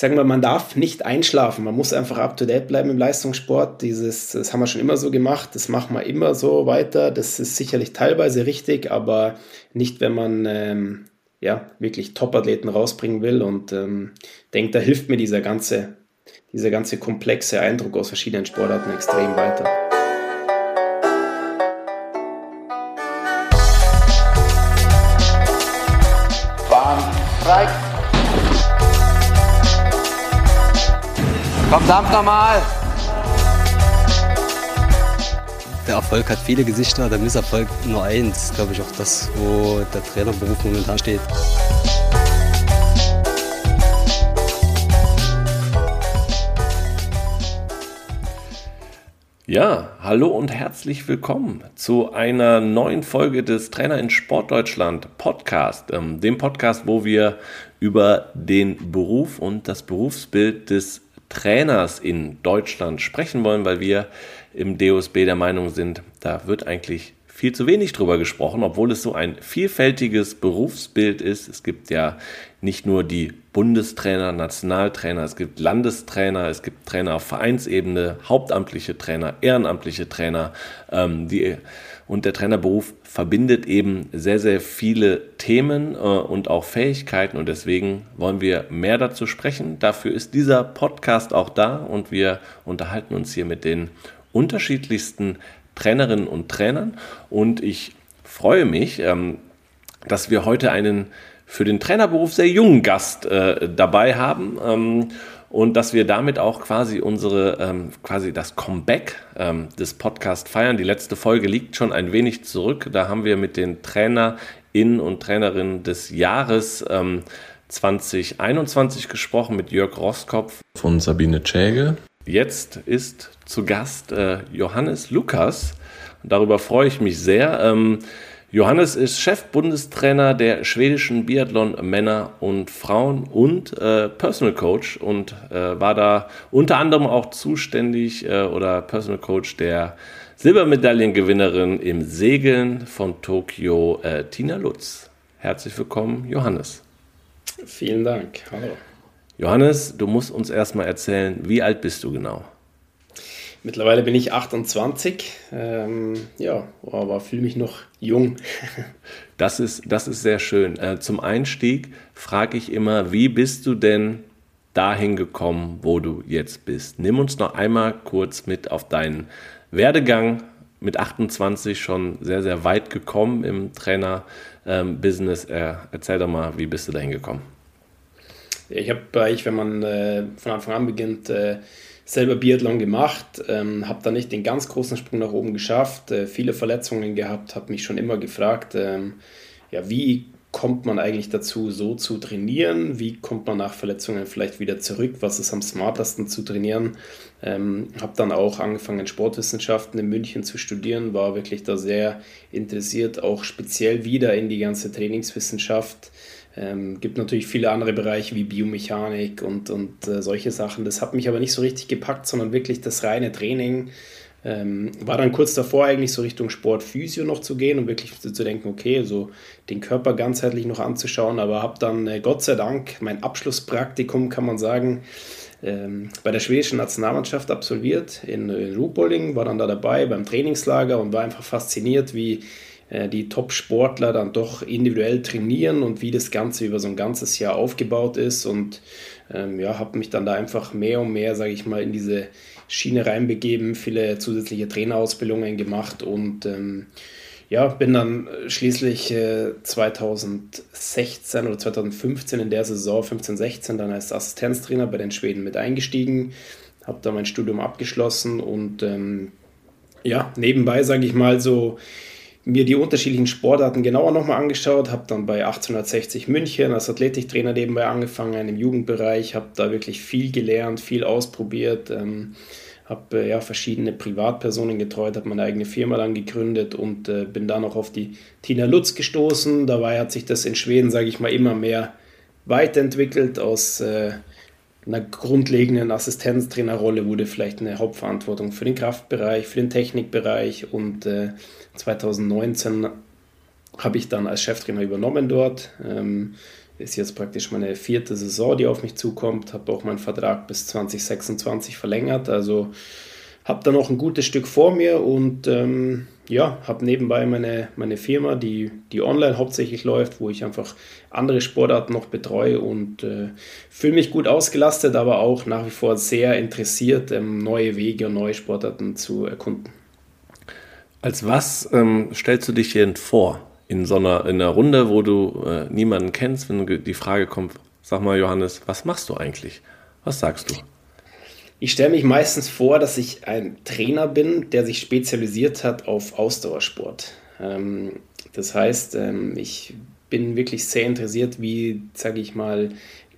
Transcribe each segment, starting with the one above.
ich sage mal, man darf nicht einschlafen. Man muss einfach up to date bleiben im Leistungssport. Dieses, das haben wir schon immer so gemacht, das machen wir immer so weiter. Das ist sicherlich teilweise richtig, aber nicht, wenn man ähm, ja, wirklich Top-Athleten rausbringen will. Und ähm, denke, da hilft mir dieser ganze, dieser ganze komplexe Eindruck aus verschiedenen Sportarten extrem weiter. Dampf nochmal. Der Erfolg hat viele Gesichter, der Misserfolg nur eins. Glaube ich auch das, wo der Trainerberuf momentan steht. Ja, hallo und herzlich willkommen zu einer neuen Folge des Trainer in Sportdeutschland Podcast, ähm, dem Podcast, wo wir über den Beruf und das Berufsbild des Trainers in Deutschland sprechen wollen, weil wir im DOSB der Meinung sind, da wird eigentlich viel zu wenig drüber gesprochen, obwohl es so ein vielfältiges Berufsbild ist. Es gibt ja nicht nur die Bundestrainer, Nationaltrainer, es gibt Landestrainer, es gibt Trainer auf Vereinsebene, hauptamtliche Trainer, ehrenamtliche Trainer. Ähm, die, und der Trainerberuf verbindet eben sehr, sehr viele Themen äh, und auch Fähigkeiten und deswegen wollen wir mehr dazu sprechen. Dafür ist dieser Podcast auch da und wir unterhalten uns hier mit den unterschiedlichsten Trainerinnen und Trainern und ich freue mich, ähm, dass wir heute einen für den Trainerberuf sehr jungen Gast äh, dabei haben ähm, und dass wir damit auch quasi unsere ähm, quasi das Comeback ähm, des Podcasts feiern. Die letzte Folge liegt schon ein wenig zurück. Da haben wir mit den TrainerInnen und Trainerinnen des Jahres 2021 ähm, gesprochen mit Jörg Roskopf von Sabine Tschäge. Jetzt ist zu Gast äh, Johannes Lukas. Darüber freue ich mich sehr. Ähm, Johannes ist Chef-Bundestrainer der schwedischen Biathlon-Männer und Frauen und äh, Personal Coach und äh, war da unter anderem auch zuständig äh, oder Personal Coach der Silbermedaillengewinnerin im Segeln von Tokio, äh, Tina Lutz. Herzlich willkommen, Johannes. Vielen Dank. Hallo. Johannes, du musst uns erstmal erzählen, wie alt bist du genau? Mittlerweile bin ich 28, ähm, ja, aber fühle mich noch jung. das, ist, das ist sehr schön. Äh, zum Einstieg frage ich immer, wie bist du denn dahin gekommen, wo du jetzt bist? Nimm uns noch einmal kurz mit auf deinen Werdegang. Mit 28 schon sehr, sehr weit gekommen im Trainer-Business. Ähm, erzähl doch mal, wie bist du dahin gekommen? Ich habe wenn man äh, von Anfang an beginnt, äh, selber Biathlon gemacht, ähm, habe da nicht den ganz großen Sprung nach oben geschafft, äh, viele Verletzungen gehabt, habe mich schon immer gefragt, ähm, ja, wie kommt man eigentlich dazu, so zu trainieren? Wie kommt man nach Verletzungen vielleicht wieder zurück? Was ist am smartesten zu trainieren? Ähm, habe dann auch angefangen, Sportwissenschaften in München zu studieren, war wirklich da sehr interessiert, auch speziell wieder in die ganze Trainingswissenschaft. Ähm, gibt natürlich viele andere Bereiche wie Biomechanik und, und äh, solche Sachen. Das hat mich aber nicht so richtig gepackt, sondern wirklich das reine Training. Ähm, war dann kurz davor eigentlich so Richtung Sportphysio noch zu gehen und wirklich zu, zu denken, okay, so den Körper ganzheitlich noch anzuschauen, aber habe dann äh, Gott sei Dank mein Abschlusspraktikum, kann man sagen, ähm, bei der schwedischen Nationalmannschaft absolviert in, in Ruhpolding, war dann da dabei beim Trainingslager und war einfach fasziniert, wie die Top-Sportler dann doch individuell trainieren und wie das Ganze über so ein ganzes Jahr aufgebaut ist. Und ähm, ja, habe mich dann da einfach mehr und mehr, sage ich mal, in diese Schiene reinbegeben, viele zusätzliche Trainerausbildungen gemacht und ähm, ja, bin dann schließlich äh, 2016 oder 2015 in der Saison 15-16 dann als Assistenztrainer bei den Schweden mit eingestiegen, habe da mein Studium abgeschlossen und ähm, ja, nebenbei, sage ich mal, so mir die unterschiedlichen Sportarten genauer nochmal angeschaut, habe dann bei 1860 München als Athletiktrainer nebenbei angefangen im Jugendbereich, habe da wirklich viel gelernt, viel ausprobiert, ähm, habe äh, ja, verschiedene Privatpersonen getreut, habe meine eigene Firma dann gegründet und äh, bin dann auch auf die Tina Lutz gestoßen. Dabei hat sich das in Schweden, sage ich mal, immer mehr weiterentwickelt aus äh, einer grundlegenden Assistenztrainerrolle wurde vielleicht eine Hauptverantwortung für den Kraftbereich, für den Technikbereich und äh, 2019 habe ich dann als Cheftrainer übernommen dort. Ähm, ist jetzt praktisch meine vierte Saison, die auf mich zukommt. Habe auch meinen Vertrag bis 2026 verlängert. Also habe da noch ein gutes Stück vor mir und ähm, ja, habe nebenbei meine, meine Firma, die, die online hauptsächlich läuft, wo ich einfach andere Sportarten noch betreue und äh, fühle mich gut ausgelastet, aber auch nach wie vor sehr interessiert, ähm, neue Wege und neue Sportarten zu erkunden. Als was ähm, stellst du dich denn vor in so einer, in einer Runde, wo du äh, niemanden kennst, wenn die Frage kommt, sag mal Johannes, was machst du eigentlich? Was sagst du? Ich stelle mich meistens vor, dass ich ein Trainer bin, der sich spezialisiert hat auf Ausdauersport. Ähm, das heißt, ähm, ich bin wirklich sehr interessiert, wie, sage ich mal,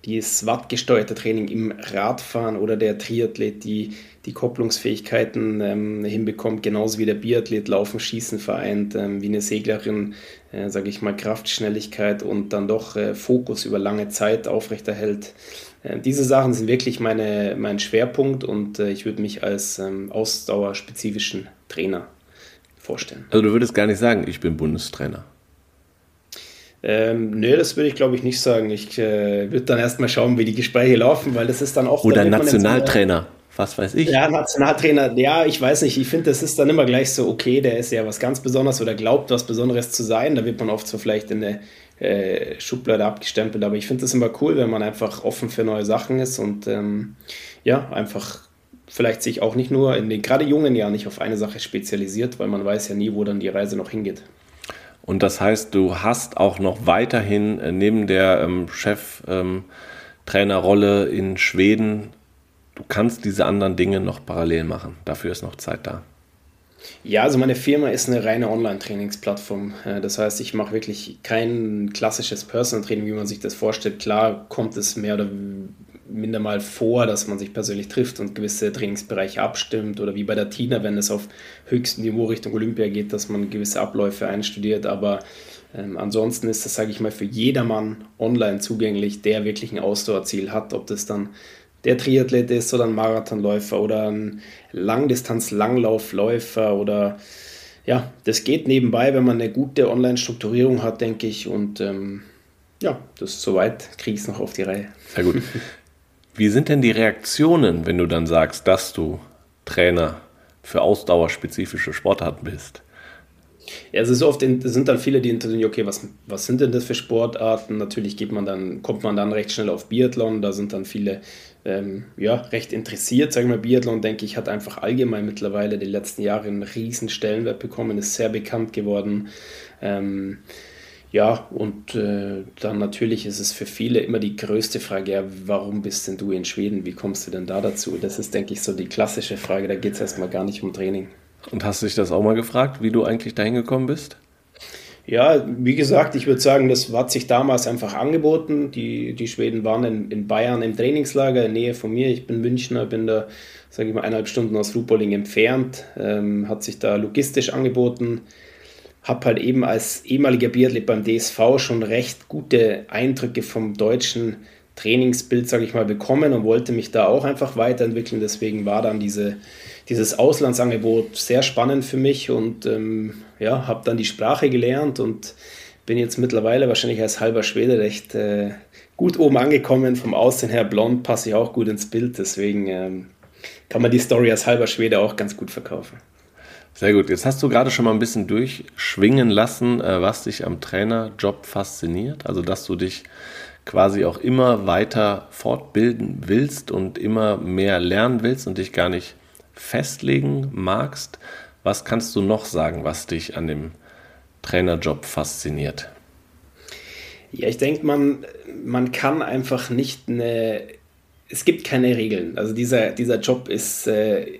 dieses wattgesteuerte Training im Radfahren oder der Triathlet, die die Kopplungsfähigkeiten ähm, hinbekommt, genauso wie der Biathlet Laufen, Schießen vereint, ähm, wie eine Seglerin, äh, sage ich mal, Kraftschnelligkeit und dann doch äh, Fokus über lange Zeit aufrechterhält. Äh, diese Sachen sind wirklich meine, mein Schwerpunkt und äh, ich würde mich als ähm, ausdauerspezifischen Trainer vorstellen. Also du würdest gar nicht sagen, ich bin Bundestrainer. Ähm, nee, das würde ich glaube ich nicht sagen. Ich äh, würde dann erstmal schauen, wie die Gespräche laufen, weil das ist dann auch. Oder Nationaltrainer, was weiß ich. Ja, Nationaltrainer, ja, ich weiß nicht. Ich finde, das ist dann immer gleich so, okay, der ist ja was ganz Besonderes oder glaubt, was Besonderes zu sein. Da wird man oft so vielleicht in eine äh, Schublade abgestempelt. Aber ich finde es immer cool, wenn man einfach offen für neue Sachen ist und ähm, ja, einfach vielleicht sich auch nicht nur in den gerade jungen Jahren nicht auf eine Sache spezialisiert, weil man weiß ja nie, wo dann die Reise noch hingeht. Und das heißt, du hast auch noch weiterhin äh, neben der ähm, Cheftrainerrolle ähm, in Schweden, du kannst diese anderen Dinge noch parallel machen. Dafür ist noch Zeit da. Ja, also meine Firma ist eine reine Online-Trainingsplattform. Äh, das heißt, ich mache wirklich kein klassisches Personal-Training, wie man sich das vorstellt. Klar kommt es mehr oder minder mal vor, dass man sich persönlich trifft und gewisse Trainingsbereiche abstimmt oder wie bei der Tina, wenn es auf höchstem Niveau Richtung Olympia geht, dass man gewisse Abläufe einstudiert. Aber ähm, ansonsten ist das, sage ich mal, für jedermann online zugänglich, der wirklich ein Ausdauerziel hat, ob das dann der Triathlet ist oder ein Marathonläufer oder ein Langdistanz-Langlaufläufer oder ja, das geht nebenbei, wenn man eine gute Online-Strukturierung hat, denke ich. Und ähm, ja, das ist soweit, kriege ich es noch auf die Reihe. Sehr gut. Wie sind denn die Reaktionen, wenn du dann sagst, dass du Trainer für ausdauerspezifische Sportarten bist? Ja, es ist oft, es sind dann viele, die interessieren, okay, was, was sind denn das für Sportarten? Natürlich geht man dann, kommt man dann recht schnell auf Biathlon, da sind dann viele ähm, ja, recht interessiert. Sagen wir, Biathlon, denke ich, hat einfach allgemein mittlerweile die letzten Jahre einen riesen Stellenwert bekommen, ist sehr bekannt geworden. Ähm, ja, und äh, dann natürlich ist es für viele immer die größte Frage, ja, warum bist denn du in Schweden? Wie kommst du denn da dazu? Das ist, denke ich, so die klassische Frage, da geht es erstmal gar nicht um Training. Und hast du dich das auch mal gefragt, wie du eigentlich dahin gekommen bist? Ja, wie gesagt, ich würde sagen, das hat sich damals einfach angeboten. Die, die Schweden waren in, in Bayern im Trainingslager in Nähe von mir. Ich bin Münchner, bin da, sage ich mal, eineinhalb Stunden aus Ruhpolding entfernt. Ähm, hat sich da logistisch angeboten. Habe halt eben als ehemaliger Biathlet beim DSV schon recht gute Eindrücke vom deutschen Trainingsbild, sage ich mal, bekommen und wollte mich da auch einfach weiterentwickeln. Deswegen war dann diese dieses Auslandsangebot sehr spannend für mich und ähm, ja, habe dann die Sprache gelernt und bin jetzt mittlerweile wahrscheinlich als halber Schwede recht äh, gut oben angekommen. Vom Aussehen her blond passe ich auch gut ins Bild, deswegen ähm, kann man die Story als halber Schwede auch ganz gut verkaufen. Sehr gut. Jetzt hast du gerade schon mal ein bisschen durchschwingen lassen, äh, was dich am Trainerjob fasziniert. Also, dass du dich quasi auch immer weiter fortbilden willst und immer mehr lernen willst und dich gar nicht festlegen magst, was kannst du noch sagen, was dich an dem Trainerjob fasziniert? Ja, ich denke, man, man kann einfach nicht eine. Es gibt keine Regeln. Also dieser, dieser Job ist äh,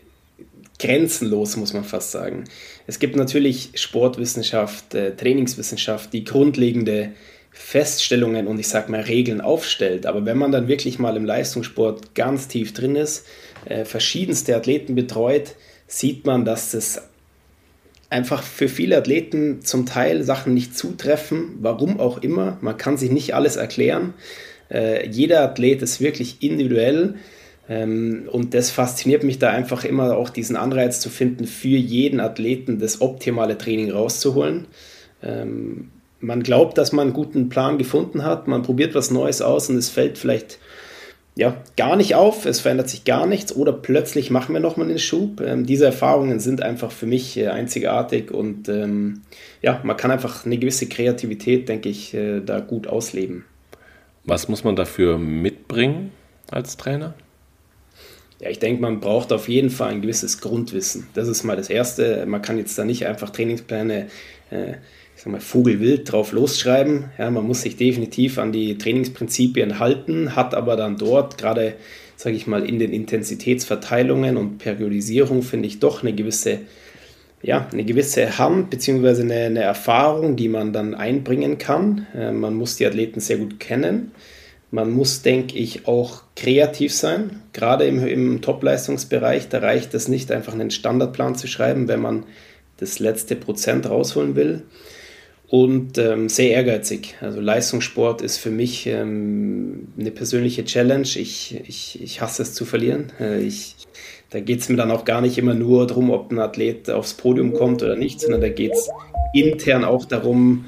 grenzenlos, muss man fast sagen. Es gibt natürlich Sportwissenschaft, äh, Trainingswissenschaft, die grundlegende Feststellungen und ich sage mal Regeln aufstellt. Aber wenn man dann wirklich mal im Leistungssport ganz tief drin ist, äh, verschiedenste Athleten betreut, sieht man, dass das einfach für viele Athleten zum Teil Sachen nicht zutreffen, warum auch immer. Man kann sich nicht alles erklären. Äh, jeder Athlet ist wirklich individuell. Ähm, und das fasziniert mich da einfach immer auch diesen Anreiz zu finden, für jeden Athleten das optimale Training rauszuholen. Ähm, man glaubt, dass man einen guten Plan gefunden hat, man probiert was Neues aus und es fällt vielleicht ja, gar nicht auf, es verändert sich gar nichts oder plötzlich machen wir nochmal einen Schub. Ähm, diese Erfahrungen sind einfach für mich äh, einzigartig und ähm, ja, man kann einfach eine gewisse Kreativität, denke ich, äh, da gut ausleben. Was muss man dafür mitbringen als Trainer? Ja, ich denke, man braucht auf jeden Fall ein gewisses Grundwissen. Das ist mal das Erste. Man kann jetzt da nicht einfach Trainingspläne, äh, ich sag mal, Vogelwild drauf losschreiben. Ja, man muss sich definitiv an die Trainingsprinzipien halten, hat aber dann dort gerade, sage ich mal, in den Intensitätsverteilungen und Periodisierung, finde ich, doch eine gewisse, ja, eine gewisse Hand bzw. Eine, eine Erfahrung, die man dann einbringen kann. Äh, man muss die Athleten sehr gut kennen. Man muss, denke ich, auch kreativ sein, gerade im, im Top-Leistungsbereich. Da reicht es nicht, einfach einen Standardplan zu schreiben, wenn man das letzte Prozent rausholen will. Und ähm, sehr ehrgeizig. Also Leistungssport ist für mich ähm, eine persönliche Challenge. Ich, ich, ich hasse es zu verlieren. Äh, ich, da geht es mir dann auch gar nicht immer nur darum, ob ein Athlet aufs Podium kommt oder nicht, sondern da geht es intern auch darum,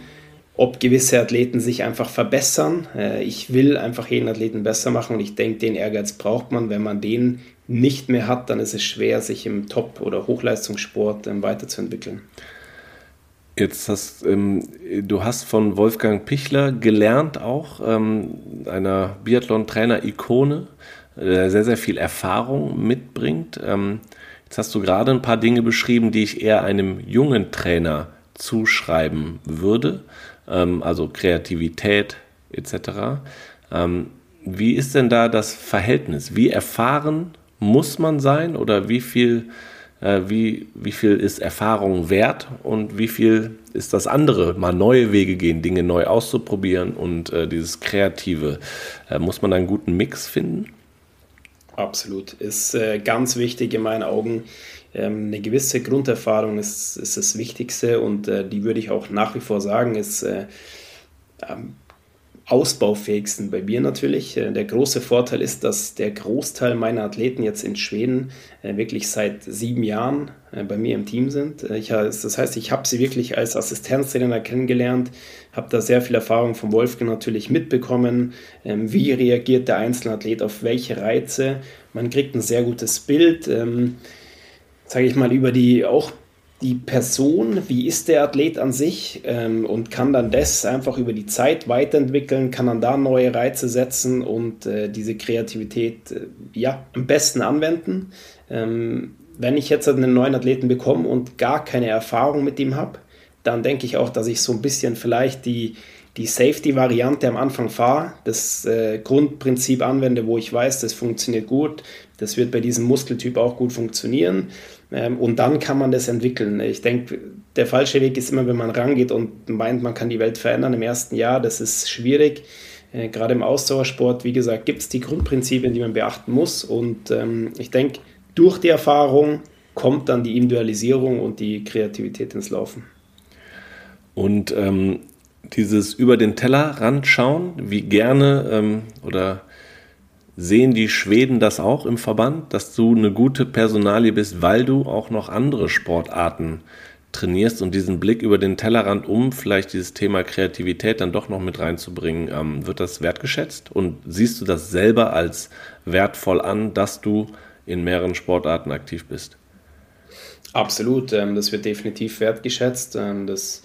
ob gewisse Athleten sich einfach verbessern. Äh, ich will einfach jeden Athleten besser machen und ich denke, den Ehrgeiz braucht man. Wenn man den nicht mehr hat, dann ist es schwer, sich im Top- oder Hochleistungssport ähm, weiterzuentwickeln. Jetzt hast ähm, du hast von Wolfgang Pichler gelernt, auch ähm, einer Biathlon-Trainer-Ikone, der sehr, sehr viel Erfahrung mitbringt. Ähm, jetzt hast du gerade ein paar Dinge beschrieben, die ich eher einem jungen Trainer zuschreiben würde ähm, also Kreativität etc. Ähm, wie ist denn da das Verhältnis? Wie erfahren muss man sein oder wie viel, äh, wie, wie viel ist Erfahrung wert und wie viel ist das andere, mal neue Wege gehen, Dinge neu auszuprobieren und äh, dieses Kreative? Äh, muss man da einen guten Mix finden? Absolut. Ist äh, ganz wichtig in meinen Augen. Ähm, eine gewisse Grunderfahrung ist, ist das Wichtigste und äh, die würde ich auch nach wie vor sagen, ist äh, am ausbaufähigsten bei mir natürlich. Äh, der große Vorteil ist, dass der Großteil meiner Athleten jetzt in Schweden äh, wirklich seit sieben Jahren äh, bei mir im Team sind. Ich, das heißt, ich habe sie wirklich als Assistenztrainer kennengelernt, habe da sehr viel Erfahrung von Wolfgang natürlich mitbekommen. Ähm, wie reagiert der einzelne Athlet auf welche Reize? Man kriegt ein sehr gutes Bild. Ähm, sage ich mal, über die auch die Person, wie ist der Athlet an sich ähm, und kann dann das einfach über die Zeit weiterentwickeln, kann dann da neue Reize setzen und äh, diese Kreativität äh, ja am besten anwenden. Ähm, wenn ich jetzt einen neuen Athleten bekomme und gar keine Erfahrung mit ihm habe, dann denke ich auch, dass ich so ein bisschen vielleicht die, die Safety-Variante am Anfang fahre, das äh, Grundprinzip anwende, wo ich weiß, das funktioniert gut, das wird bei diesem Muskeltyp auch gut funktionieren und dann kann man das entwickeln. Ich denke, der falsche Weg ist immer, wenn man rangeht und meint, man kann die Welt verändern im ersten Jahr. Das ist schwierig. Äh, gerade im Ausdauersport, wie gesagt, gibt es die Grundprinzipien, die man beachten muss. Und ähm, ich denke, durch die Erfahrung kommt dann die Individualisierung und die Kreativität ins Laufen. Und ähm, dieses über den Tellerrand schauen, wie gerne ähm, oder Sehen die Schweden das auch im Verband, dass du eine gute Personalie bist, weil du auch noch andere Sportarten trainierst und diesen Blick über den Tellerrand, um vielleicht dieses Thema Kreativität dann doch noch mit reinzubringen, ähm, wird das wertgeschätzt? Und siehst du das selber als wertvoll an, dass du in mehreren Sportarten aktiv bist? Absolut, ähm, das wird definitiv wertgeschätzt. Ähm, das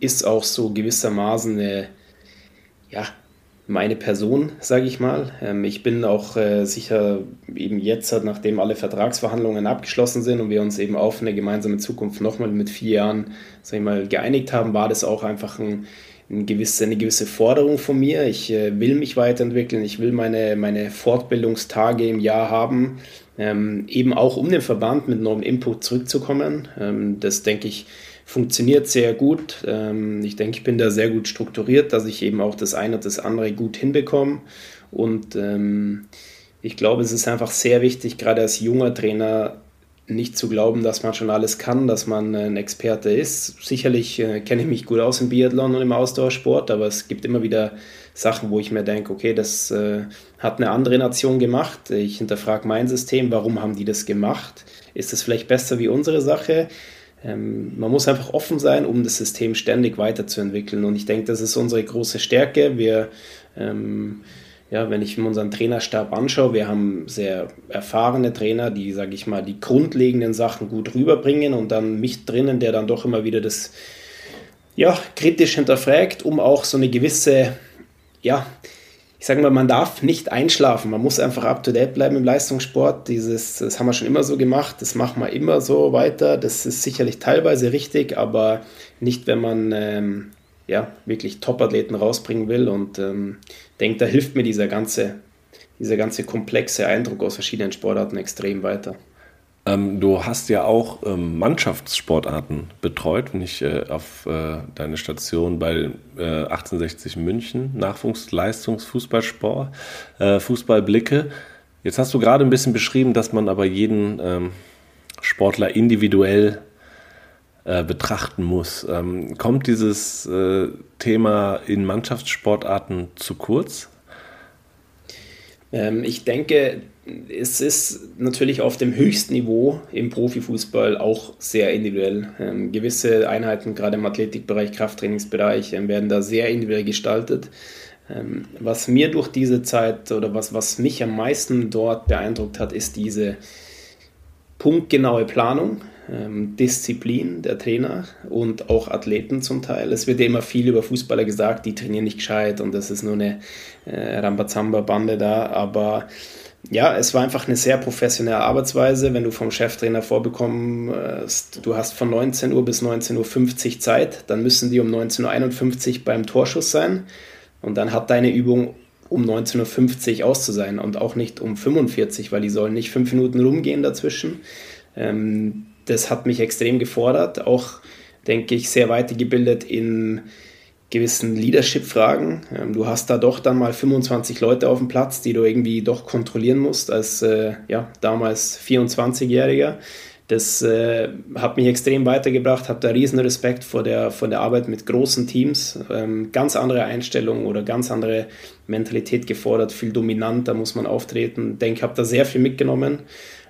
ist auch so gewissermaßen eine, ja, meine Person, sage ich mal. Ähm, ich bin auch äh, sicher eben jetzt, nachdem alle Vertragsverhandlungen abgeschlossen sind und wir uns eben auf eine gemeinsame Zukunft nochmal mit vier Jahren, sage ich mal, geeinigt haben, war das auch einfach ein, ein gewisse, eine gewisse Forderung von mir. Ich äh, will mich weiterentwickeln, ich will meine, meine Fortbildungstage im Jahr haben, ähm, eben auch um den Verband mit neuem Input zurückzukommen. Ähm, das denke ich, funktioniert sehr gut. Ähm, ich denke, ich bin da sehr gut strukturiert, dass ich eben auch das eine und das andere gut hinbekomme. Und ähm, ich glaube, es ist einfach sehr wichtig, gerade als junger Trainer, nicht zu glauben, dass man schon alles kann, dass man ein Experte ist. Sicherlich äh, kenne ich mich gut aus im Biathlon und im Ausdauersport, aber es gibt immer wieder Sachen, wo ich mir denke, okay, das äh, hat eine andere Nation gemacht. Ich hinterfrage mein System, warum haben die das gemacht? Ist es vielleicht besser wie unsere Sache? Ähm, man muss einfach offen sein, um das System ständig weiterzuentwickeln. Und ich denke, das ist unsere große Stärke. Wir, ähm, ja, wenn ich mir unseren Trainerstab anschaue, wir haben sehr erfahrene Trainer, die, sage ich mal, die grundlegenden Sachen gut rüberbringen und dann mich drinnen, der dann doch immer wieder das ja, kritisch hinterfragt, um auch so eine gewisse, ja, ich sage mal, man darf nicht einschlafen. Man muss einfach up to date bleiben im Leistungssport. Dieses, das haben wir schon immer so gemacht, das machen wir immer so weiter. Das ist sicherlich teilweise richtig, aber nicht, wenn man ähm, ja, wirklich Top-Athleten rausbringen will. Und ähm, denke, da hilft mir dieser ganze, dieser ganze komplexe Eindruck aus verschiedenen Sportarten extrem weiter. Ähm, du hast ja auch ähm, Mannschaftssportarten betreut, wenn ich äh, auf äh, deine Station bei äh, 1860 München, Nachwuchsleistungsfußballsport, äh, Fußball blicke. Jetzt hast du gerade ein bisschen beschrieben, dass man aber jeden ähm, Sportler individuell äh, betrachten muss. Ähm, kommt dieses äh, Thema in Mannschaftssportarten zu kurz? Ähm, ich denke, es ist natürlich auf dem höchsten Niveau im Profifußball auch sehr individuell. Ähm, gewisse Einheiten, gerade im Athletikbereich, Krafttrainingsbereich, ähm, werden da sehr individuell gestaltet. Ähm, was mir durch diese Zeit oder was, was mich am meisten dort beeindruckt hat, ist diese punktgenaue Planung, ähm, Disziplin der Trainer und auch Athleten zum Teil. Es wird ja immer viel über Fußballer gesagt, die trainieren nicht gescheit und das ist nur eine äh, Rambazamba-Bande da, aber ja, es war einfach eine sehr professionelle Arbeitsweise. Wenn du vom Cheftrainer vorbekommst, du hast von 19 Uhr bis 19.50 Uhr Zeit, dann müssen die um 19.51 Uhr beim Torschuss sein. Und dann hat deine Übung um 19.50 Uhr aus zu sein und auch nicht um 45, weil die sollen nicht fünf Minuten rumgehen dazwischen. Ähm, das hat mich extrem gefordert. Auch, denke ich, sehr weitergebildet in gewissen Leadership-Fragen. Ähm, du hast da doch dann mal 25 Leute auf dem Platz, die du irgendwie doch kontrollieren musst als äh, ja, damals 24-Jähriger. Das äh, hat mich extrem weitergebracht, habe da riesen Respekt vor der, vor der Arbeit mit großen Teams. Ähm, ganz andere Einstellungen oder ganz andere Mentalität gefordert, viel dominanter muss man auftreten. Denke, habe da sehr viel mitgenommen.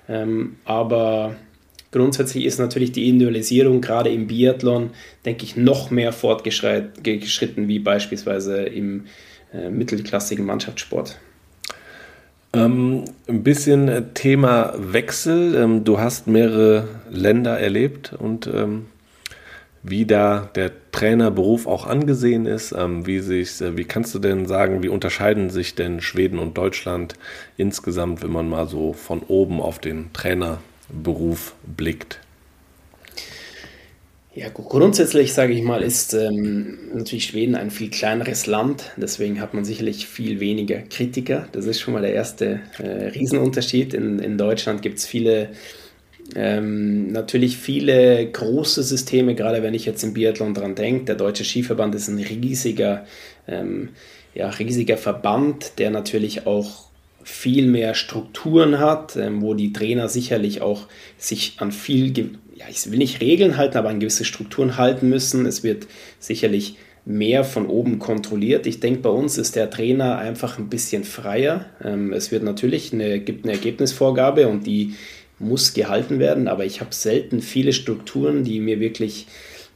Ähm, aber Grundsätzlich ist natürlich die Individualisierung gerade im Biathlon, denke ich, noch mehr fortgeschritten wie beispielsweise im äh, mittelklassigen Mannschaftssport. Ähm, ein bisschen äh, Thema Wechsel. Ähm, du hast mehrere Länder erlebt und ähm, wie da der Trainerberuf auch angesehen ist. Ähm, wie, äh, wie kannst du denn sagen, wie unterscheiden sich denn Schweden und Deutschland insgesamt, wenn man mal so von oben auf den Trainer Beruf blickt? Ja, grundsätzlich sage ich mal, ist ähm, natürlich Schweden ein viel kleineres Land, deswegen hat man sicherlich viel weniger Kritiker. Das ist schon mal der erste äh, Riesenunterschied. In, in Deutschland gibt es viele, ähm, natürlich viele große Systeme, gerade wenn ich jetzt im Biathlon dran denke. Der Deutsche Skiverband ist ein riesiger, ähm, ja, riesiger Verband, der natürlich auch viel mehr Strukturen hat, ähm, wo die Trainer sicherlich auch sich an viel, ja, ich will nicht Regeln halten, aber an gewisse Strukturen halten müssen. Es wird sicherlich mehr von oben kontrolliert. Ich denke, bei uns ist der Trainer einfach ein bisschen freier. Ähm, es wird natürlich eine, gibt eine Ergebnisvorgabe und die muss gehalten werden, aber ich habe selten viele Strukturen, die mir wirklich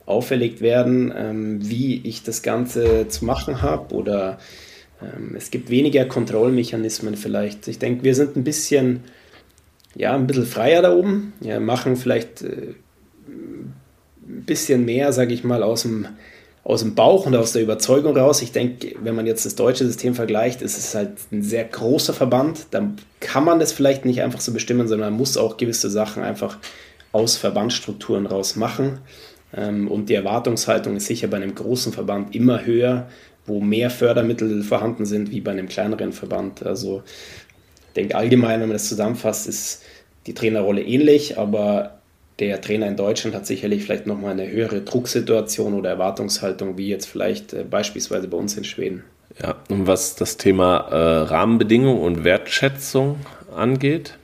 auferlegt werden, ähm, wie ich das Ganze zu machen habe oder es gibt weniger Kontrollmechanismen vielleicht. Ich denke, wir sind ein bisschen, ja, ein bisschen freier da oben, ja, machen vielleicht äh, ein bisschen mehr, sage ich mal, aus dem, aus dem Bauch und aus der Überzeugung raus. Ich denke, wenn man jetzt das deutsche System vergleicht, ist es halt ein sehr großer Verband. Dann kann man das vielleicht nicht einfach so bestimmen, sondern man muss auch gewisse Sachen einfach aus Verbandsstrukturen raus machen. Ähm, und die Erwartungshaltung ist sicher bei einem großen Verband immer höher, wo mehr Fördermittel vorhanden sind wie bei einem kleineren Verband. Also ich denke allgemein, wenn man das zusammenfasst, ist die Trainerrolle ähnlich, aber der Trainer in Deutschland hat sicherlich vielleicht nochmal eine höhere Drucksituation oder Erwartungshaltung wie jetzt vielleicht äh, beispielsweise bei uns in Schweden. Ja, und was das Thema äh, Rahmenbedingungen und Wertschätzung angeht?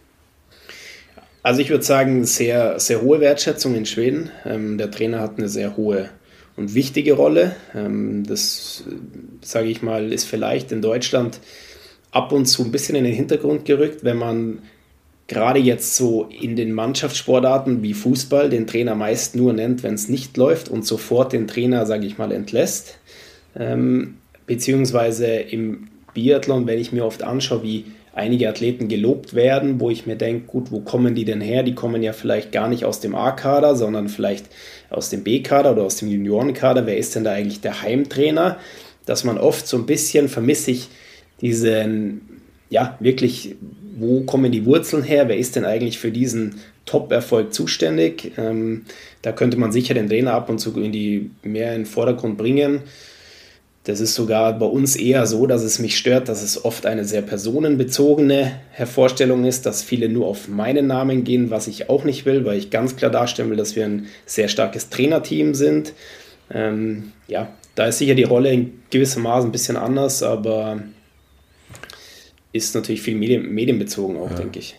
Also ich würde sagen, sehr, sehr hohe Wertschätzung in Schweden. Ähm, der Trainer hat eine sehr hohe und wichtige Rolle. Ähm, das, sage ich mal, ist vielleicht in Deutschland ab und zu ein bisschen in den Hintergrund gerückt, wenn man gerade jetzt so in den Mannschaftssportarten wie Fußball den Trainer meist nur nennt, wenn es nicht läuft und sofort den Trainer, sage ich mal, entlässt. Ähm, beziehungsweise im Biathlon, wenn ich mir oft anschaue, wie einige Athleten gelobt werden, wo ich mir denke, gut, wo kommen die denn her? Die kommen ja vielleicht gar nicht aus dem A-Kader, sondern vielleicht aus dem B-Kader oder aus dem Juniorenkader. Wer ist denn da eigentlich der Heimtrainer? Dass man oft so ein bisschen vermisse ich diesen, ja, wirklich, wo kommen die Wurzeln her? Wer ist denn eigentlich für diesen Top-Erfolg zuständig? Ähm, da könnte man sicher den Trainer ab und zu in die, mehr in den Vordergrund bringen. Das ist sogar bei uns eher so, dass es mich stört, dass es oft eine sehr personenbezogene Hervorstellung ist, dass viele nur auf meinen Namen gehen, was ich auch nicht will, weil ich ganz klar darstellen will, dass wir ein sehr starkes Trainerteam sind. Ähm, ja, da ist sicher die Rolle in gewissem Maße ein bisschen anders, aber ist natürlich viel medien, medienbezogen auch, ja. denke ich.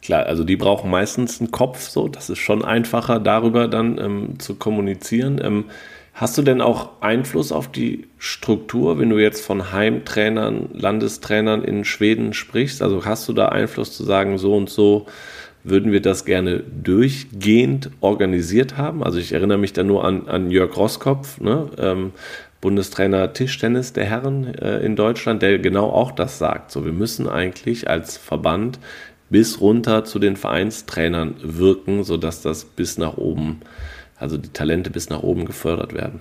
Klar, also die brauchen meistens einen Kopf, so, das ist schon einfacher, darüber dann ähm, zu kommunizieren. Ähm, Hast du denn auch Einfluss auf die Struktur, wenn du jetzt von Heimtrainern, Landestrainern in Schweden sprichst? Also hast du da Einfluss zu sagen, so und so würden wir das gerne durchgehend organisiert haben? Also ich erinnere mich da nur an, an Jörg Roskopf, ne? ähm, Bundestrainer Tischtennis der Herren äh, in Deutschland, der genau auch das sagt. So, wir müssen eigentlich als Verband bis runter zu den Vereinstrainern wirken, sodass das bis nach oben äh, also die Talente bis nach oben gefördert werden.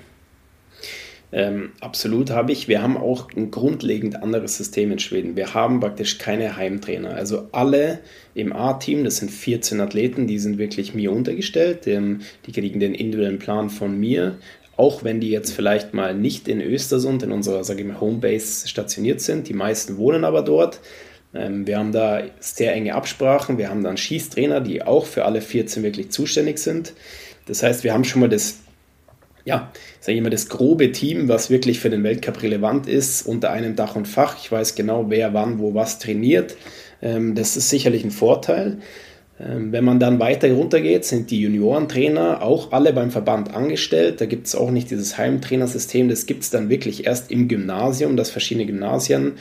Ähm, absolut habe ich. Wir haben auch ein grundlegend anderes System in Schweden. Wir haben praktisch keine Heimtrainer. Also alle im A-Team, das sind 14 Athleten, die sind wirklich mir untergestellt. Ähm, die kriegen den individuellen Plan von mir. Auch wenn die jetzt vielleicht mal nicht in Östersund, in unserer, sage ich mal, Homebase stationiert sind. Die meisten wohnen aber dort. Ähm, wir haben da sehr enge Absprachen. Wir haben dann Schießtrainer, die auch für alle 14 wirklich zuständig sind. Das heißt, wir haben schon mal das, ja, sage ich mal, das grobe Team, was wirklich für den Weltcup relevant ist, unter einem Dach und Fach. Ich weiß genau, wer wann wo was trainiert. Ähm, das ist sicherlich ein Vorteil. Ähm, wenn man dann weiter runtergeht, sind die Juniorentrainer auch alle beim Verband angestellt. Da gibt es auch nicht dieses Heimtrainersystem. Das gibt es dann wirklich erst im Gymnasium, dass verschiedene Gymnasien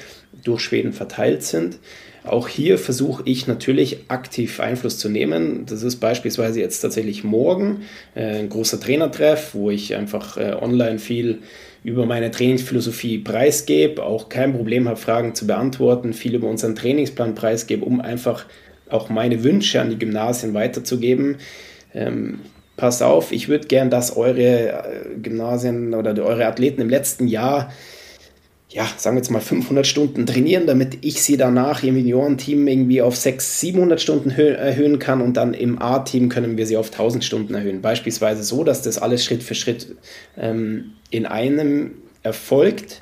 durch Schweden verteilt sind. Auch hier versuche ich natürlich aktiv Einfluss zu nehmen. Das ist beispielsweise jetzt tatsächlich morgen äh, ein großer Trainertreff, wo ich einfach äh, online viel über meine Trainingsphilosophie preisgebe, auch kein Problem habe, Fragen zu beantworten, viel über unseren Trainingsplan preisgebe, um einfach auch meine Wünsche an die Gymnasien weiterzugeben. Ähm, passt auf, ich würde gern, dass eure äh, Gymnasien oder eure Athleten im letzten Jahr ja, sagen wir jetzt mal 500 Stunden trainieren, damit ich sie danach im Juniorenteam irgendwie auf 600, 700 Stunden erhöhen kann und dann im A-Team können wir sie auf 1000 Stunden erhöhen. Beispielsweise so, dass das alles Schritt für Schritt ähm, in einem erfolgt.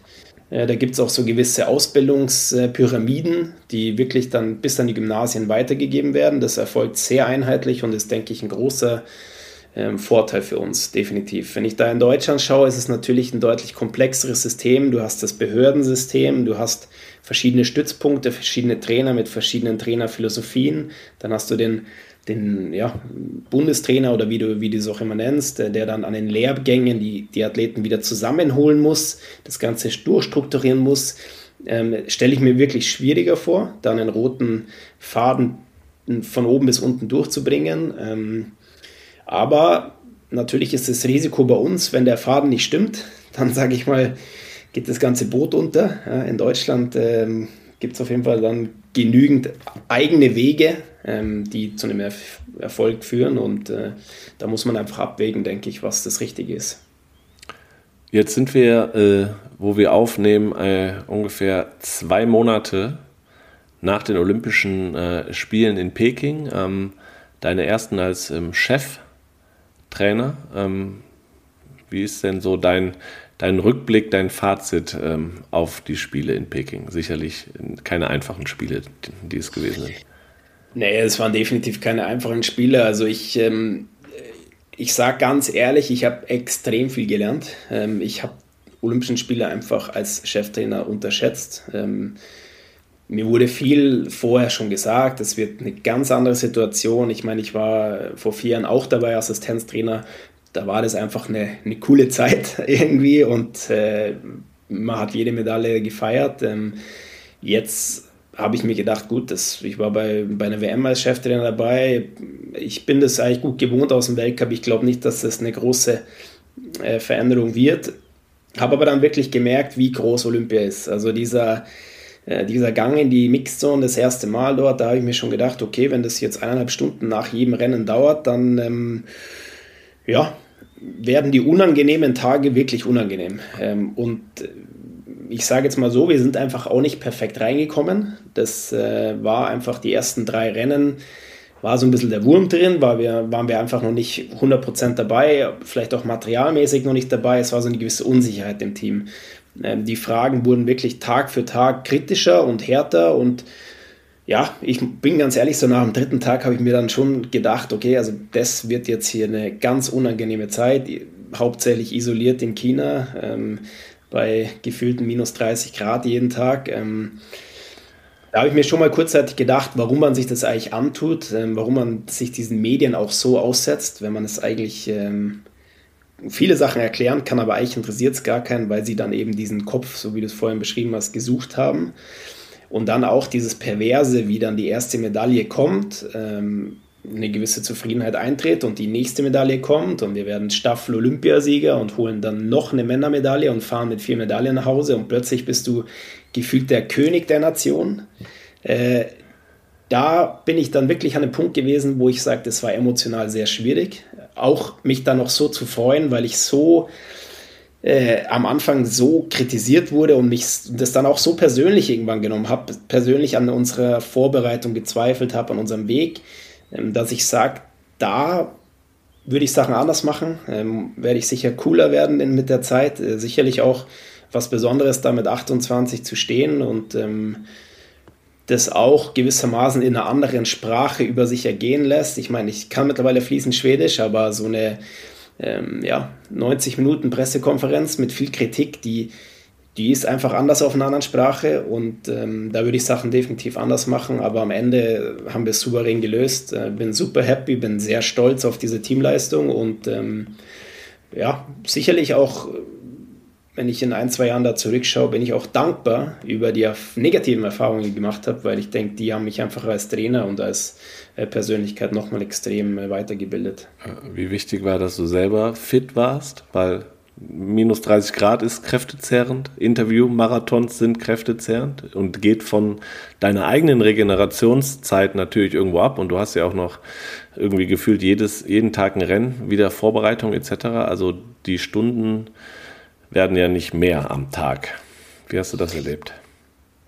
Äh, da gibt es auch so gewisse Ausbildungspyramiden, die wirklich dann bis an die Gymnasien weitergegeben werden. Das erfolgt sehr einheitlich und ist, denke ich, ein großer ähm, Vorteil für uns, definitiv. Wenn ich da in Deutschland schaue, ist es natürlich ein deutlich komplexeres System. Du hast das Behördensystem, du hast verschiedene Stützpunkte, verschiedene Trainer mit verschiedenen Trainerphilosophien. Dann hast du den, den ja, Bundestrainer oder wie du, wie du es auch immer nennst, der, der dann an den Lehrgängen die, die Athleten wieder zusammenholen muss, das Ganze durchstrukturieren muss. Ähm, stelle ich mir wirklich schwieriger vor, da einen roten Faden von oben bis unten durchzubringen. Ähm, aber natürlich ist das Risiko bei uns, wenn der Faden nicht stimmt, dann sage ich mal, geht das ganze Boot unter. Ja, in Deutschland ähm, gibt es auf jeden Fall dann genügend eigene Wege, ähm, die zu einem Erf Erfolg führen und äh, da muss man einfach abwägen, denke ich, was das Richtige ist. Jetzt sind wir, äh, wo wir aufnehmen, äh, ungefähr zwei Monate nach den Olympischen äh, Spielen in Peking. Ähm, deine ersten als ähm, Chef Trainer. Ähm, wie ist denn so dein, dein Rückblick, dein Fazit ähm, auf die Spiele in Peking? Sicherlich keine einfachen Spiele, die es gewesen sind. Nee, es waren definitiv keine einfachen Spiele. Also ich, ähm, ich sage ganz ehrlich, ich habe extrem viel gelernt. Ähm, ich habe Olympischen Spiele einfach als Cheftrainer unterschätzt. Mir wurde viel vorher schon gesagt, es wird eine ganz andere Situation. Ich meine, ich war vor vier Jahren auch dabei, Assistenztrainer. Da war das einfach eine, eine coole Zeit irgendwie und äh, man hat jede Medaille gefeiert. Ähm, jetzt habe ich mir gedacht, gut, das, ich war bei, bei einer WM als Cheftrainer dabei. Ich bin das eigentlich gut gewohnt aus dem Weltcup. Ich glaube nicht, dass das eine große äh, Veränderung wird. Habe aber dann wirklich gemerkt, wie groß Olympia ist. Also dieser, äh, dieser Gang in die Mixzone das erste Mal dort, da habe ich mir schon gedacht, okay, wenn das jetzt eineinhalb Stunden nach jedem Rennen dauert, dann ähm, ja, werden die unangenehmen Tage wirklich unangenehm. Ähm, und ich sage jetzt mal so, wir sind einfach auch nicht perfekt reingekommen. Das äh, war einfach die ersten drei Rennen, war so ein bisschen der Wurm drin, war wir, waren wir einfach noch nicht 100% dabei, vielleicht auch materialmäßig noch nicht dabei. Es war so eine gewisse Unsicherheit im Team. Ähm, die Fragen wurden wirklich Tag für Tag kritischer und härter und ja, ich bin ganz ehrlich, so nach dem dritten Tag habe ich mir dann schon gedacht, okay, also das wird jetzt hier eine ganz unangenehme Zeit, hauptsächlich isoliert in China. Ähm, bei gefühlten minus 30 Grad jeden Tag. Ähm, da habe ich mir schon mal kurzzeitig gedacht, warum man sich das eigentlich antut, ähm, warum man sich diesen Medien auch so aussetzt, wenn man es eigentlich ähm, viele Sachen erklären kann, aber eigentlich interessiert es gar keinen, weil sie dann eben diesen Kopf, so wie du es vorhin beschrieben hast, gesucht haben. Und dann auch dieses Perverse, wie dann die erste Medaille kommt. Ähm, eine gewisse Zufriedenheit eintritt und die nächste Medaille kommt und wir werden Staffel-Olympiasieger und holen dann noch eine Männermedaille und fahren mit vier Medaillen nach Hause und plötzlich bist du gefühlt der König der Nation. Äh, da bin ich dann wirklich an einem Punkt gewesen, wo ich sage, das war emotional sehr schwierig. Auch mich dann noch so zu freuen, weil ich so äh, am Anfang so kritisiert wurde und mich das dann auch so persönlich irgendwann genommen habe, persönlich an unserer Vorbereitung gezweifelt habe, an unserem Weg ähm, dass ich sage, da würde ich Sachen anders machen, ähm, werde ich sicher cooler werden in, mit der Zeit, äh, sicherlich auch was Besonderes da mit 28 zu stehen und ähm, das auch gewissermaßen in einer anderen Sprache über sich ergehen lässt. Ich meine, ich kann mittlerweile fließend Schwedisch, aber so eine ähm, ja, 90 Minuten Pressekonferenz mit viel Kritik, die die ist einfach anders auf einer anderen Sprache und ähm, da würde ich Sachen definitiv anders machen, aber am Ende haben wir es souverän gelöst. Äh, bin super happy, bin sehr stolz auf diese Teamleistung und ähm, ja, sicherlich auch, wenn ich in ein, zwei Jahren da zurückschaue, bin ich auch dankbar über die negativen Erfahrungen, die ich gemacht habe, weil ich denke, die haben mich einfach als Trainer und als äh, Persönlichkeit nochmal extrem äh, weitergebildet. Wie wichtig war, dass du selber fit warst, weil minus 30 Grad ist kräftezehrend, Interview-Marathons sind kräftezehrend und geht von deiner eigenen Regenerationszeit natürlich irgendwo ab und du hast ja auch noch irgendwie gefühlt jedes, jeden Tag ein Rennen, wieder Vorbereitung etc. Also die Stunden werden ja nicht mehr am Tag. Wie hast du das erlebt?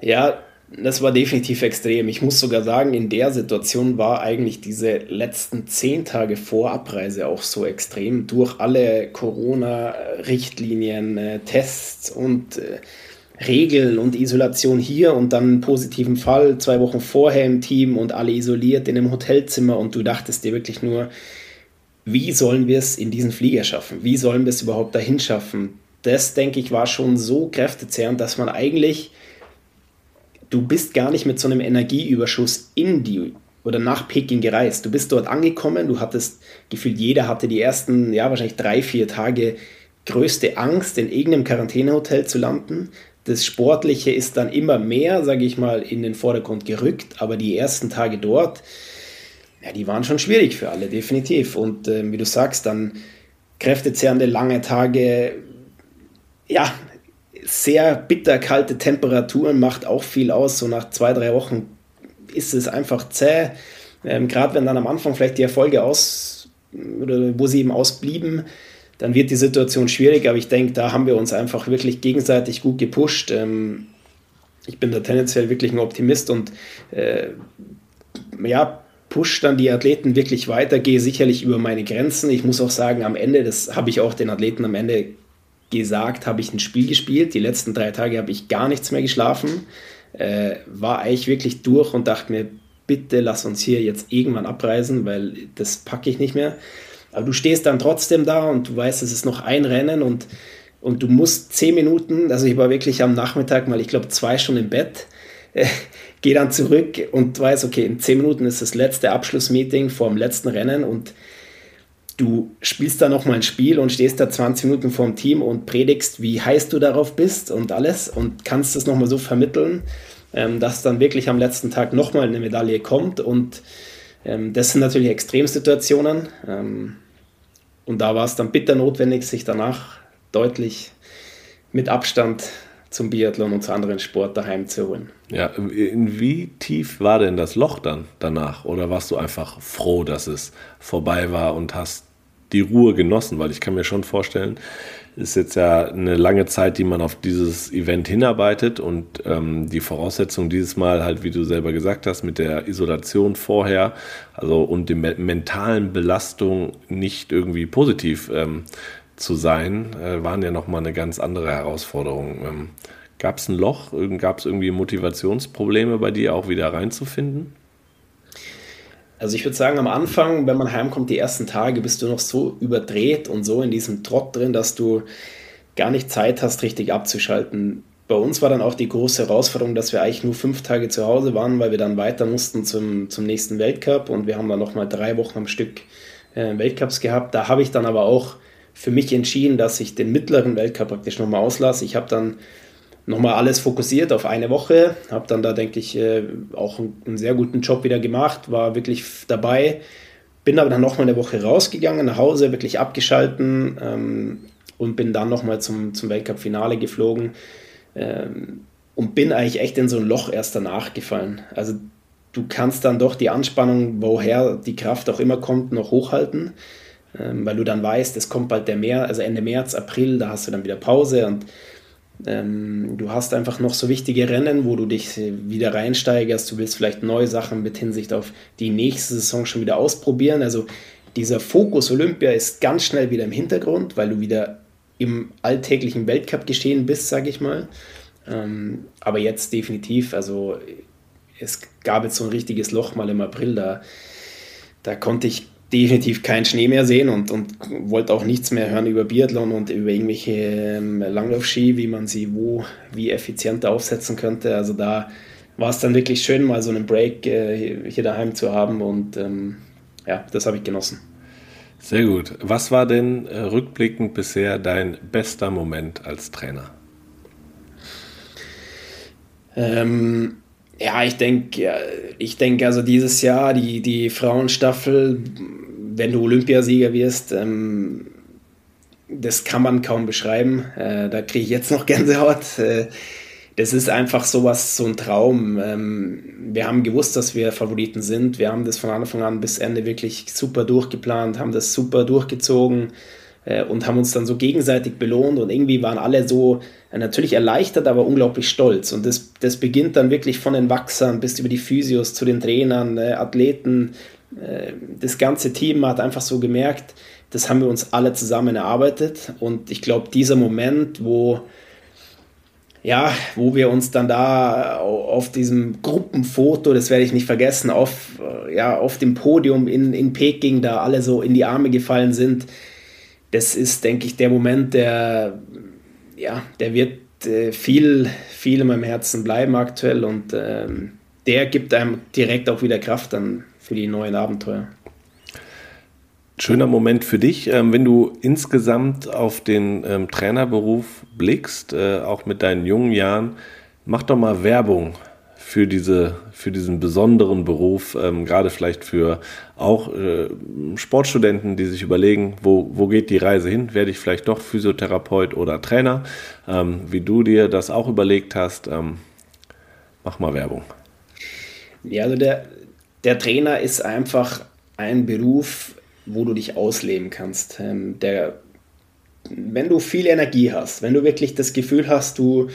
Ja, das war definitiv extrem. Ich muss sogar sagen, in der Situation war eigentlich diese letzten zehn Tage vor Abreise auch so extrem. Durch alle Corona-Richtlinien, äh, Tests und äh, Regeln und Isolation hier und dann einen positiven Fall zwei Wochen vorher im Team und alle isoliert in einem Hotelzimmer und du dachtest dir wirklich nur, wie sollen wir es in diesen Flieger schaffen? Wie sollen wir es überhaupt dahin schaffen? Das, denke ich, war schon so kräftezehrend, dass man eigentlich du bist gar nicht mit so einem Energieüberschuss in die oder nach Peking gereist. Du bist dort angekommen, du hattest gefühlt, jeder hatte die ersten, ja, wahrscheinlich drei, vier Tage größte Angst, in irgendeinem Quarantänehotel zu landen. Das Sportliche ist dann immer mehr, sage ich mal, in den Vordergrund gerückt, aber die ersten Tage dort, ja, die waren schon schwierig für alle, definitiv. Und äh, wie du sagst, dann kräftezehrende lange Tage, ja, sehr bitterkalte Temperaturen macht auch viel aus. So nach zwei, drei Wochen ist es einfach zäh. Ähm, Gerade wenn dann am Anfang vielleicht die Erfolge aus oder wo sie eben ausblieben, dann wird die Situation schwierig. Aber ich denke, da haben wir uns einfach wirklich gegenseitig gut gepusht. Ähm, ich bin da tendenziell wirklich ein Optimist und äh, ja, push dann die Athleten wirklich weiter, gehe sicherlich über meine Grenzen. Ich muss auch sagen, am Ende, das habe ich auch den Athleten am Ende gesagt, habe ich ein Spiel gespielt. Die letzten drei Tage habe ich gar nichts mehr geschlafen. Äh, war eigentlich wirklich durch und dachte mir, bitte lass uns hier jetzt irgendwann abreisen, weil das packe ich nicht mehr. Aber du stehst dann trotzdem da und du weißt, es ist noch ein Rennen und, und du musst zehn Minuten, also ich war wirklich am Nachmittag mal, ich glaube, zwei Stunden im Bett, äh, gehe dann zurück und weiß, okay, in zehn Minuten ist das letzte Abschlussmeeting vor dem letzten Rennen und du spielst da nochmal ein Spiel und stehst da 20 Minuten vorm Team und predigst, wie heiß du darauf bist und alles und kannst das nochmal so vermitteln. ähm, dass dann wirklich am letzten Tag nochmal eine Medaille kommt. Und ähm, das sind natürlich Extremsituationen. Ähm, und da war es dann bitter notwendig, sich danach deutlich mit Abstand zum Biathlon und zu anderen Sport daheim zu holen. Ja, in wie tief war denn das Loch dann danach? Oder warst du einfach froh, dass es vorbei war und hast die Ruhe genossen? Weil ich kann mir schon vorstellen, ist jetzt ja eine lange Zeit, die man auf dieses Event hinarbeitet und ähm, die Voraussetzung dieses Mal halt, wie du selber gesagt hast, mit der Isolation vorher, also und der mentalen Belastung nicht irgendwie positiv ähm, zu sein, äh, waren ja nochmal eine ganz andere Herausforderung. Ähm, Gab es ein Loch? Gab es irgendwie Motivationsprobleme bei dir auch wieder reinzufinden? Also ich würde sagen, am Anfang, wenn man heimkommt, die ersten Tage, bist du noch so überdreht und so in diesem Trott drin, dass du gar nicht Zeit hast, richtig abzuschalten. Bei uns war dann auch die große Herausforderung, dass wir eigentlich nur fünf Tage zu Hause waren, weil wir dann weiter mussten zum, zum nächsten Weltcup und wir haben dann nochmal drei Wochen am Stück äh, Weltcups gehabt. Da habe ich dann aber auch für mich entschieden, dass ich den mittleren Weltcup praktisch nochmal auslasse. Ich habe dann nochmal alles fokussiert auf eine Woche. Habe dann da, denke ich, äh, auch einen sehr guten Job wieder gemacht, war wirklich dabei. Bin aber dann nochmal eine Woche rausgegangen, nach Hause, wirklich abgeschalten ähm, und bin dann nochmal zum, zum Weltcup-Finale geflogen ähm, und bin eigentlich echt in so ein Loch erst danach gefallen. Also du kannst dann doch die Anspannung, woher die Kraft auch immer kommt, noch hochhalten, ähm, weil du dann weißt, es kommt bald der März, also Ende März, April, da hast du dann wieder Pause und ähm, du hast einfach noch so wichtige Rennen, wo du dich wieder reinsteigerst. Du willst vielleicht neue Sachen mit Hinsicht auf die nächste Saison schon wieder ausprobieren. Also dieser Fokus Olympia ist ganz schnell wieder im Hintergrund, weil du wieder im alltäglichen Weltcup geschehen bist, sage ich mal. Ähm, aber jetzt definitiv, also es gab jetzt so ein richtiges Loch mal im April, da, da konnte ich definitiv keinen Schnee mehr sehen und, und wollte auch nichts mehr hören über Biathlon und über irgendwelche ähm, Langlaufski, wie man sie wo, wie effizienter aufsetzen könnte. Also da war es dann wirklich schön, mal so einen Break äh, hier daheim zu haben und ähm, ja, das habe ich genossen. Sehr gut. Was war denn äh, rückblickend bisher dein bester Moment als Trainer? Ähm, ja, ich denke, ich denke, also dieses Jahr die, die Frauenstaffel, wenn du Olympiasieger wirst, ähm, das kann man kaum beschreiben. Äh, da kriege ich jetzt noch Gänsehaut. Äh, das ist einfach sowas, so ein Traum. Ähm, wir haben gewusst, dass wir Favoriten sind. Wir haben das von Anfang an bis Ende wirklich super durchgeplant, haben das super durchgezogen äh, und haben uns dann so gegenseitig belohnt und irgendwie waren alle so äh, natürlich erleichtert, aber unglaublich stolz. Und das, das beginnt dann wirklich von den Wachsern bis über die Physios zu den Trainern, äh, Athleten. Das ganze Team hat einfach so gemerkt, das haben wir uns alle zusammen erarbeitet. Und ich glaube, dieser Moment, wo ja, wo wir uns dann da auf diesem Gruppenfoto, das werde ich nicht vergessen, auf, ja, auf dem Podium in, in Peking da alle so in die Arme gefallen sind, das ist, denke ich, der Moment, der, ja, der wird äh, viel, viel in meinem Herzen bleiben aktuell und ähm, der gibt einem direkt auch wieder Kraft dann für die neuen Abenteuer. Schöner Moment für dich, ähm, wenn du insgesamt auf den ähm, Trainerberuf blickst, äh, auch mit deinen jungen Jahren, mach doch mal Werbung für, diese, für diesen besonderen Beruf, ähm, gerade vielleicht für auch äh, Sportstudenten, die sich überlegen, wo, wo geht die Reise hin? Werde ich vielleicht doch Physiotherapeut oder Trainer? Ähm, wie du dir das auch überlegt hast, ähm, mach mal Werbung. Ja, also der, der Trainer ist einfach ein Beruf, wo du dich ausleben kannst. Ähm, der, wenn du viel Energie hast, wenn du wirklich das Gefühl hast, du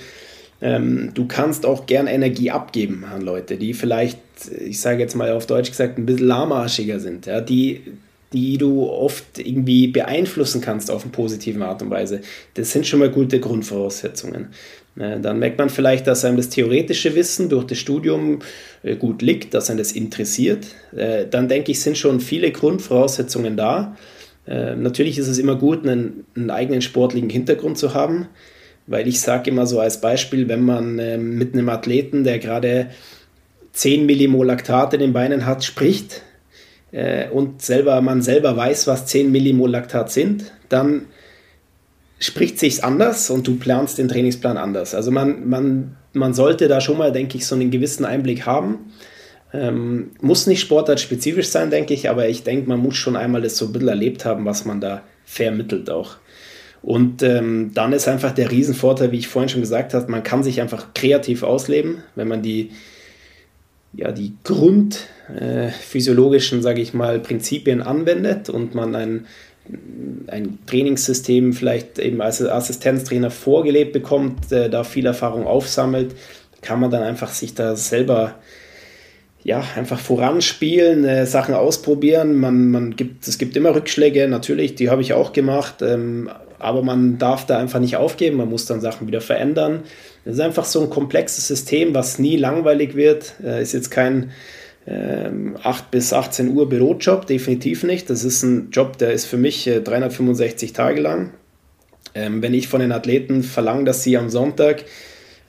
ähm, du kannst auch gern Energie abgeben an Leute, die vielleicht, ich sage jetzt mal auf Deutsch gesagt, ein bisschen lahmarschiger sind, ja, die, die du oft irgendwie beeinflussen kannst auf eine positive Art und Weise. Das sind schon mal gute Grundvoraussetzungen. Äh, dann merkt man vielleicht, dass einem das theoretische Wissen durch das Studium äh, gut liegt, dass einem das interessiert. Äh, dann denke ich, sind schon viele Grundvoraussetzungen da. Natürlich ist es immer gut, einen, einen eigenen sportlichen Hintergrund zu haben. Weil ich sage immer so als Beispiel, wenn man äh, mit einem Athleten, der gerade 10 Millimol Laktat in den Beinen hat, spricht äh, und selber, man selber weiß, was 10 Millimol Laktat sind, dann spricht sich anders und du planst den Trainingsplan anders. Also man, man, man sollte da schon mal, denke ich, so einen gewissen Einblick haben. Ähm, muss nicht sportartspezifisch sein, denke ich, aber ich denke, man muss schon einmal das so ein bisschen erlebt haben, was man da vermittelt auch. Und ähm, dann ist einfach der Riesenvorteil, wie ich vorhin schon gesagt habe, man kann sich einfach kreativ ausleben, wenn man die, ja, die grundphysiologischen, äh, sage ich mal, Prinzipien anwendet und man ein, ein Trainingssystem vielleicht eben als Assistenztrainer vorgelebt bekommt, äh, da viel Erfahrung aufsammelt, kann man dann einfach sich da selber ja, einfach voranspielen, äh, Sachen ausprobieren. Man, man gibt, es gibt immer Rückschläge, natürlich, die habe ich auch gemacht, ähm, aber man darf da einfach nicht aufgeben, man muss dann Sachen wieder verändern. Es ist einfach so ein komplexes System, was nie langweilig wird. Äh, ist jetzt kein ähm, 8 bis 18 Uhr Bürojob, definitiv nicht. Das ist ein Job, der ist für mich äh, 365 Tage lang. Ähm, wenn ich von den Athleten verlange, dass sie am Sonntag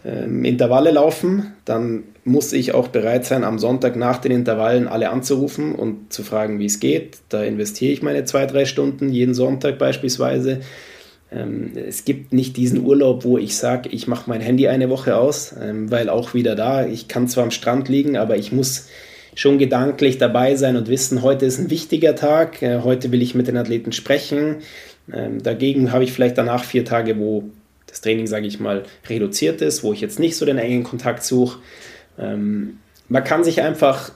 ähm, Intervalle laufen, dann muss ich auch bereit sein, am Sonntag nach den Intervallen alle anzurufen und zu fragen, wie es geht. Da investiere ich meine zwei, drei Stunden jeden Sonntag beispielsweise. Ähm, es gibt nicht diesen Urlaub, wo ich sage, ich mache mein Handy eine Woche aus, ähm, weil auch wieder da, ich kann zwar am Strand liegen, aber ich muss schon gedanklich dabei sein und wissen, heute ist ein wichtiger Tag, äh, heute will ich mit den Athleten sprechen. Ähm, dagegen habe ich vielleicht danach vier Tage, wo das Training, sage ich mal, reduziert ist, wo ich jetzt nicht so den engen Kontakt suche. Ähm, man kann sich einfach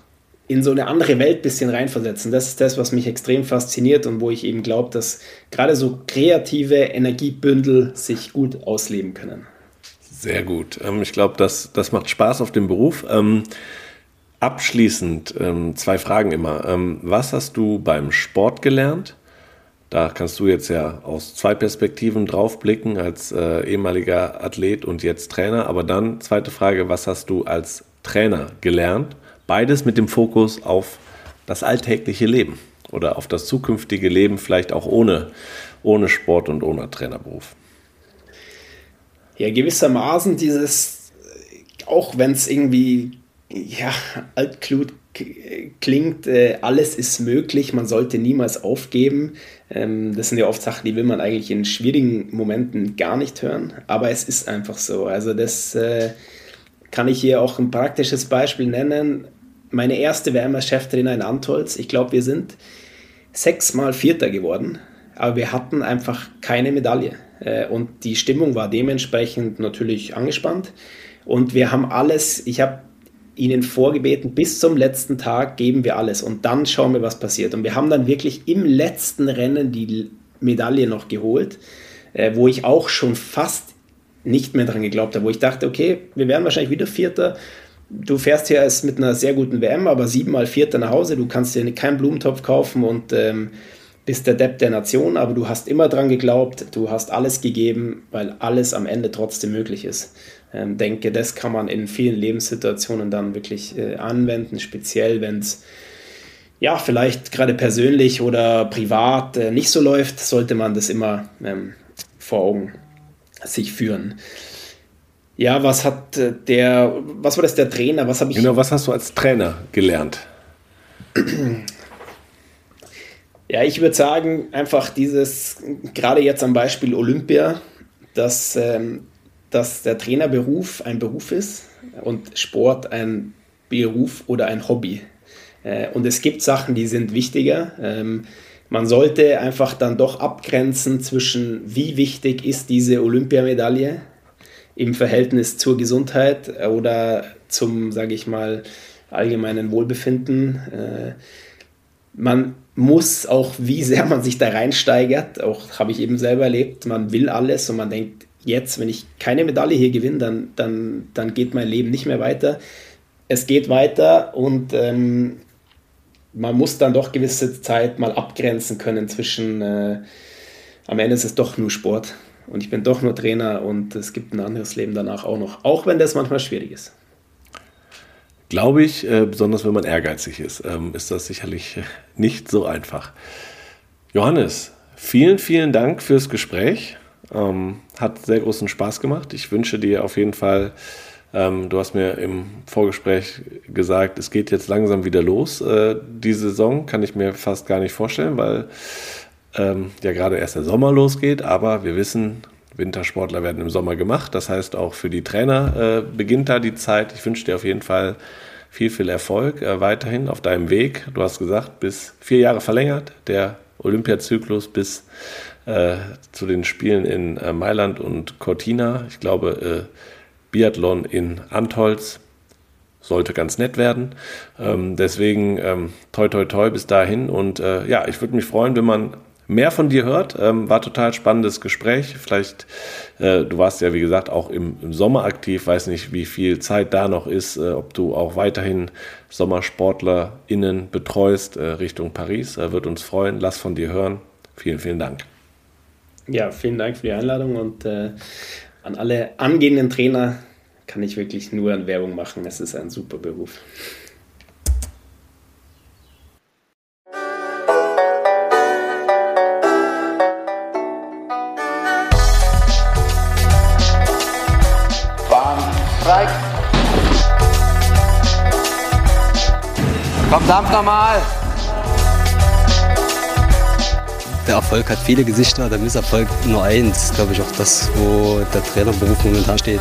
in so eine andere Welt ein bisschen reinversetzen. Das ist das, was mich extrem fasziniert und wo ich eben glaube, dass gerade so kreative Energiebündel sich gut ausleben können. Sehr gut. Ähm, ich glaube, das, das macht Spaß auf dem Beruf. Ähm, abschließend zwei Fragen immer. Was hast du beim Sport gelernt? Da kannst du jetzt ja aus zwei Perspektiven draufblicken, als äh, ehemaliger Athlet und jetzt Trainer. Aber dann, zweite Frage, was hast du als Trainer gelernt? Beides mit dem Fokus auf das alltägliche Leben oder auf das zukünftige Leben, vielleicht auch ohne, ohne Sport und ohne Trainerberuf. Ja, gewissermaßen dieses, auch wenn es irgendwie ja, altklut klingt, äh, alles ist möglich, man sollte niemals aufgeben. Ähm, das sind ja oft Sachen, die will man eigentlich in schwierigen Momenten gar nicht hören, aber es ist einfach so. Also das äh, kann ich hier auch ein praktisches Beispiel nennen. Meine erste WM als Cheftrainer in Antolz, ich glaube, wir sind sechsmal Vierter geworden, aber wir hatten einfach keine Medaille. Äh, und die Stimmung war dementsprechend natürlich angespannt. Und wir haben alles, ich habe ihnen vorgebeten, bis zum letzten Tag geben wir alles und dann schauen wir, was passiert. Und wir haben dann wirklich im letzten Rennen die Medaille noch geholt, äh, wo ich auch schon fast nicht mehr dran geglaubt habe, wo ich dachte, okay, wir werden wahrscheinlich wieder Vierter. Du fährst hier erst mit einer sehr guten WM, aber siebenmal Vierter nach Hause, du kannst dir keinen Blumentopf kaufen und ähm, bist der Depp der Nation, aber du hast immer dran geglaubt, du hast alles gegeben, weil alles am Ende trotzdem möglich ist. Ähm, denke, das kann man in vielen Lebenssituationen dann wirklich äh, anwenden, speziell wenn es ja vielleicht gerade persönlich oder privat äh, nicht so läuft, sollte man das immer ähm, vor Augen sich führen. Ja, was hat äh, der, was war das der Trainer? Was habe ich? Genau, was hast du als Trainer gelernt? Ja, ich würde sagen, einfach dieses, gerade jetzt am Beispiel Olympia, dass ähm, dass der Trainerberuf ein Beruf ist und Sport ein Beruf oder ein Hobby. Äh, und es gibt Sachen, die sind wichtiger. Ähm, man sollte einfach dann doch abgrenzen zwischen, wie wichtig ist diese Olympiamedaille im Verhältnis zur Gesundheit oder zum, sage ich mal, allgemeinen Wohlbefinden. Äh, man muss auch, wie sehr man sich da reinsteigert, auch habe ich eben selber erlebt, man will alles und man denkt, jetzt, wenn ich keine Medaille hier gewinne, dann, dann, dann geht mein Leben nicht mehr weiter. Es geht weiter und ähm, man muss dann doch gewisse Zeit mal abgrenzen können zwischen, äh, am Ende ist es doch nur Sport und ich bin doch nur Trainer und es gibt ein anderes Leben danach auch noch, auch wenn das manchmal schwierig ist. Glaube ich, äh, besonders wenn man ehrgeizig ist, ähm, ist das sicherlich nicht so einfach. Johannes, vielen, vielen Dank fürs Gespräch. Ähm, hat sehr großen Spaß gemacht. Ich wünsche dir auf jeden Fall, ähm, du hast mir im Vorgespräch gesagt, es geht jetzt langsam wieder los. Äh, die Saison kann ich mir fast gar nicht vorstellen, weil ähm, ja gerade erst der Sommer losgeht, aber wir wissen, Wintersportler werden im Sommer gemacht. Das heißt, auch für die Trainer äh, beginnt da die Zeit. Ich wünsche dir auf jeden Fall viel, viel Erfolg äh, weiterhin auf deinem Weg. Du hast gesagt, bis vier Jahre verlängert, der Olympiazyklus bis äh, zu den Spielen in äh, Mailand und Cortina. Ich glaube, äh, Biathlon in Antholz sollte ganz nett werden. Ähm, deswegen ähm, toi toi toi bis dahin. Und äh, ja, ich würde mich freuen, wenn man mehr von dir hört. Ähm, war total spannendes Gespräch. Vielleicht, äh, du warst ja wie gesagt auch im, im, Sommer aktiv, weiß nicht, wie viel Zeit da noch ist, äh, ob du auch weiterhin SommersportlerInnen betreust äh, Richtung Paris. Äh, wird uns freuen. Lass von dir hören. Vielen, vielen Dank. Ja, vielen Dank für die Einladung und äh, an alle angehenden Trainer kann ich wirklich nur an Werbung machen. Es ist ein super Beruf. Dampf nochmal. Der Erfolg hat viele Gesichter, der Misserfolg nur eins. Glaube ich auch das, wo der Trainerberuf momentan steht.